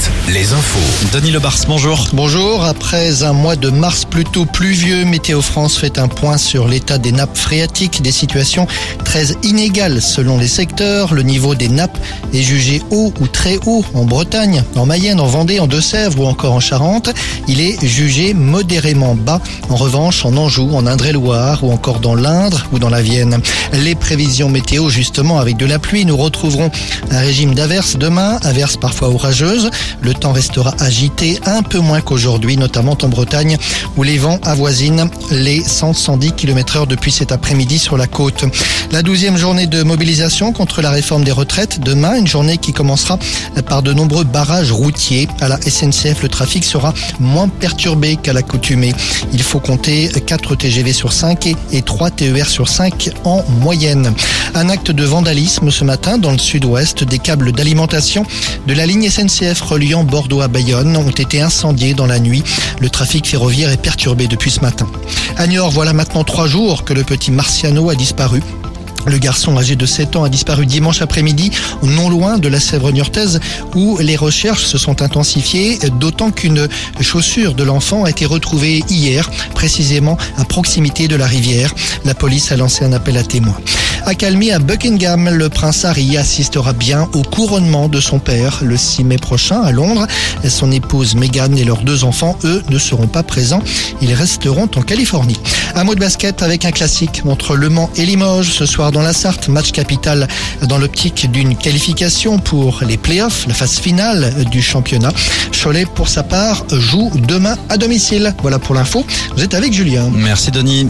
7, les infos. Denis Lebars, bonjour. Bonjour, après un mois de mars plutôt pluvieux, Météo France fait un point sur l'état des nappes phréatiques, des situations très inégales selon les secteurs. Le niveau des nappes est jugé haut ou très haut en Bretagne, en Mayenne, en Vendée, en Deux-Sèvres ou encore en Charente. Il est jugé modérément bas, en revanche en Anjou, en Indre-et-Loire ou encore dans l'Indre ou dans la Vienne. Les prévisions météo justement avec de la pluie, nous retrouverons un régime d'averses demain, averses parfois orageuses. Le temps restera agité un peu moins qu'aujourd'hui, notamment en Bretagne où les vents avoisinent les 100-110 km heure depuis cet après-midi sur la côte. La douzième journée de mobilisation contre la réforme des retraites. Demain, une journée qui commencera par de nombreux barrages routiers. À la SNCF, le trafic sera moins perturbé qu'à l'accoutumée. Il faut compter 4 TGV sur 5 et 3 TER sur 5 en moyenne. Un acte de vandalisme ce matin dans le sud-ouest. Des câbles d'alimentation de la ligne SNCF reliant Bordeaux à Bayonne ont été incendiés dans la nuit. Le trafic ferroviaire est perturbé depuis ce matin. À Niort, voilà maintenant trois jours que le petit Marciano a disparu. Le garçon âgé de 7 ans a disparu dimanche après-midi, non loin de la Sèvre niortaise, où les recherches se sont intensifiées, d'autant qu'une chaussure de l'enfant a été retrouvée hier, précisément à proximité de la rivière. La police a lancé un appel à témoins. Accalmie à Buckingham, le prince Harry assistera bien au couronnement de son père le 6 mai prochain à Londres. Son épouse Meghan et leurs deux enfants, eux, ne seront pas présents. Ils resteront en Californie. Un mot de basket avec un classique entre Le Mans et Limoges ce soir dans la Sarthe. Match capital dans l'optique d'une qualification pour les playoffs, la phase finale du championnat. Cholet, pour sa part, joue demain à domicile. Voilà pour l'info. Vous êtes avec Julien. Merci Denis.